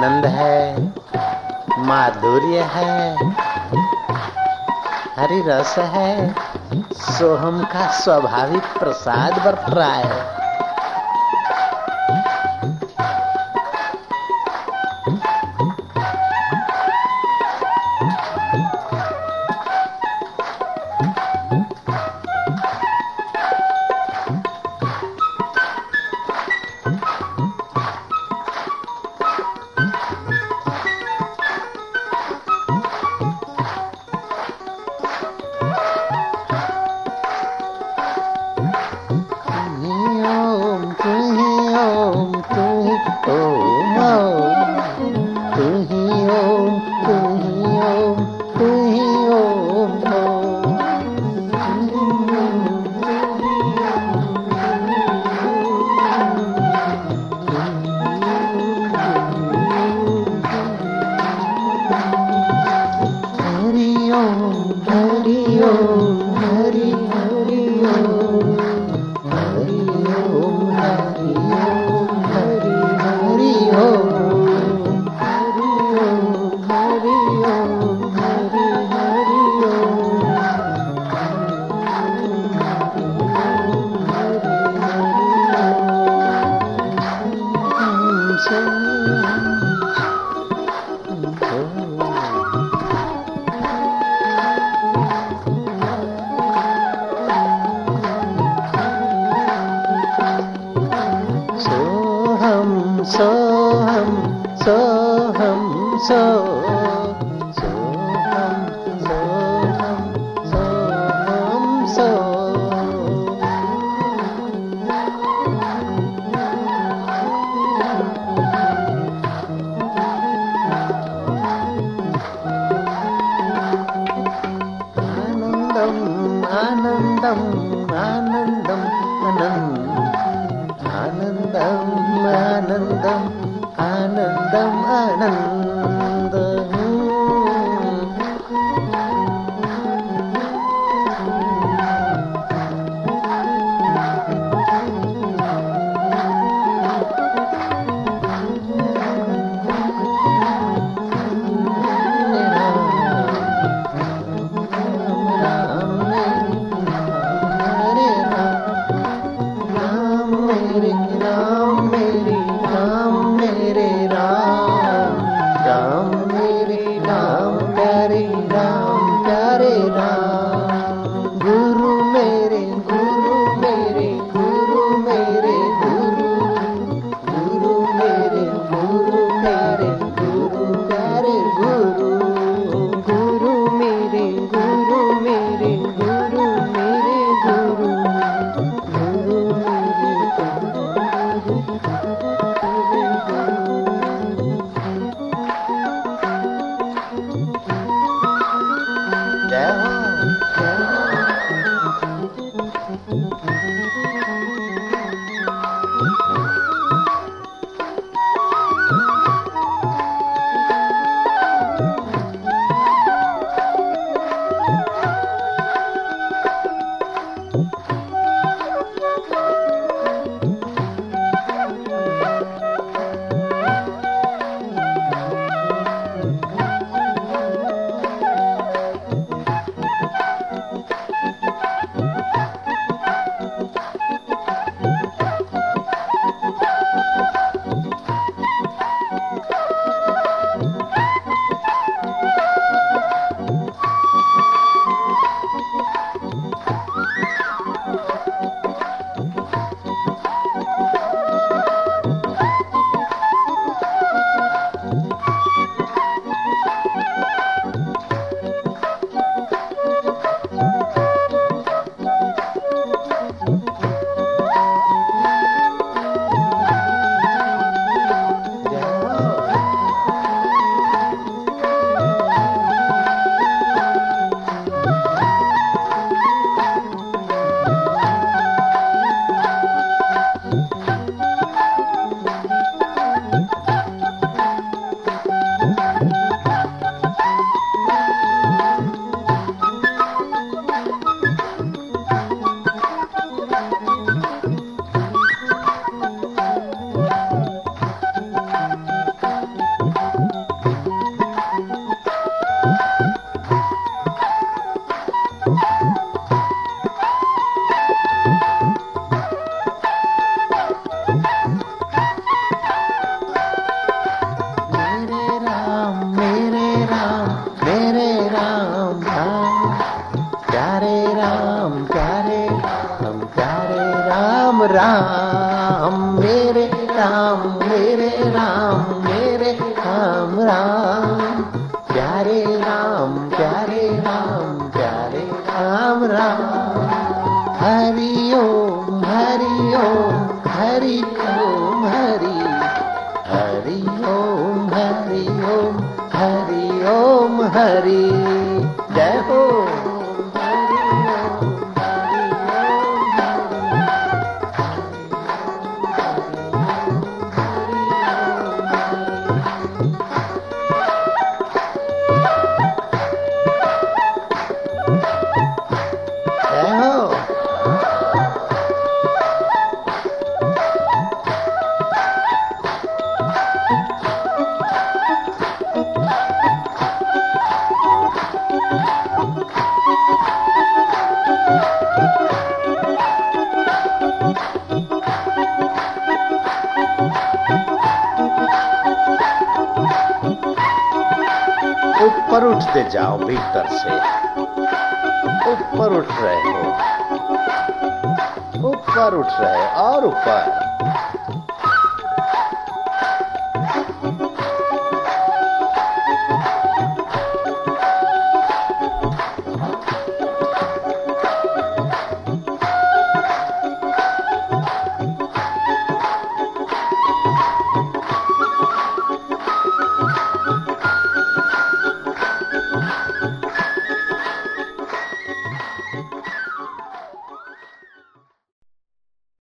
आनंद है माधुर्य है हरी रस है सोहम का स्वाभाविक प्रसाद बरत रहा है। Oh, sơ sơ thăm sơ thăm sơ thăm sơ anandam anandam anandam down. Ram मेरे राम राम। प्यारे राम प्यारे राम प्यारे राम राम। हरि ओम हरि ओम हरि ओम हरि। हरि ओम हरि ओम हरि ओम हरि ऊपर उठते जाओ भीतर से। ऊपर उठ रहे हो। ऊपर उठ रहे और ऊपर।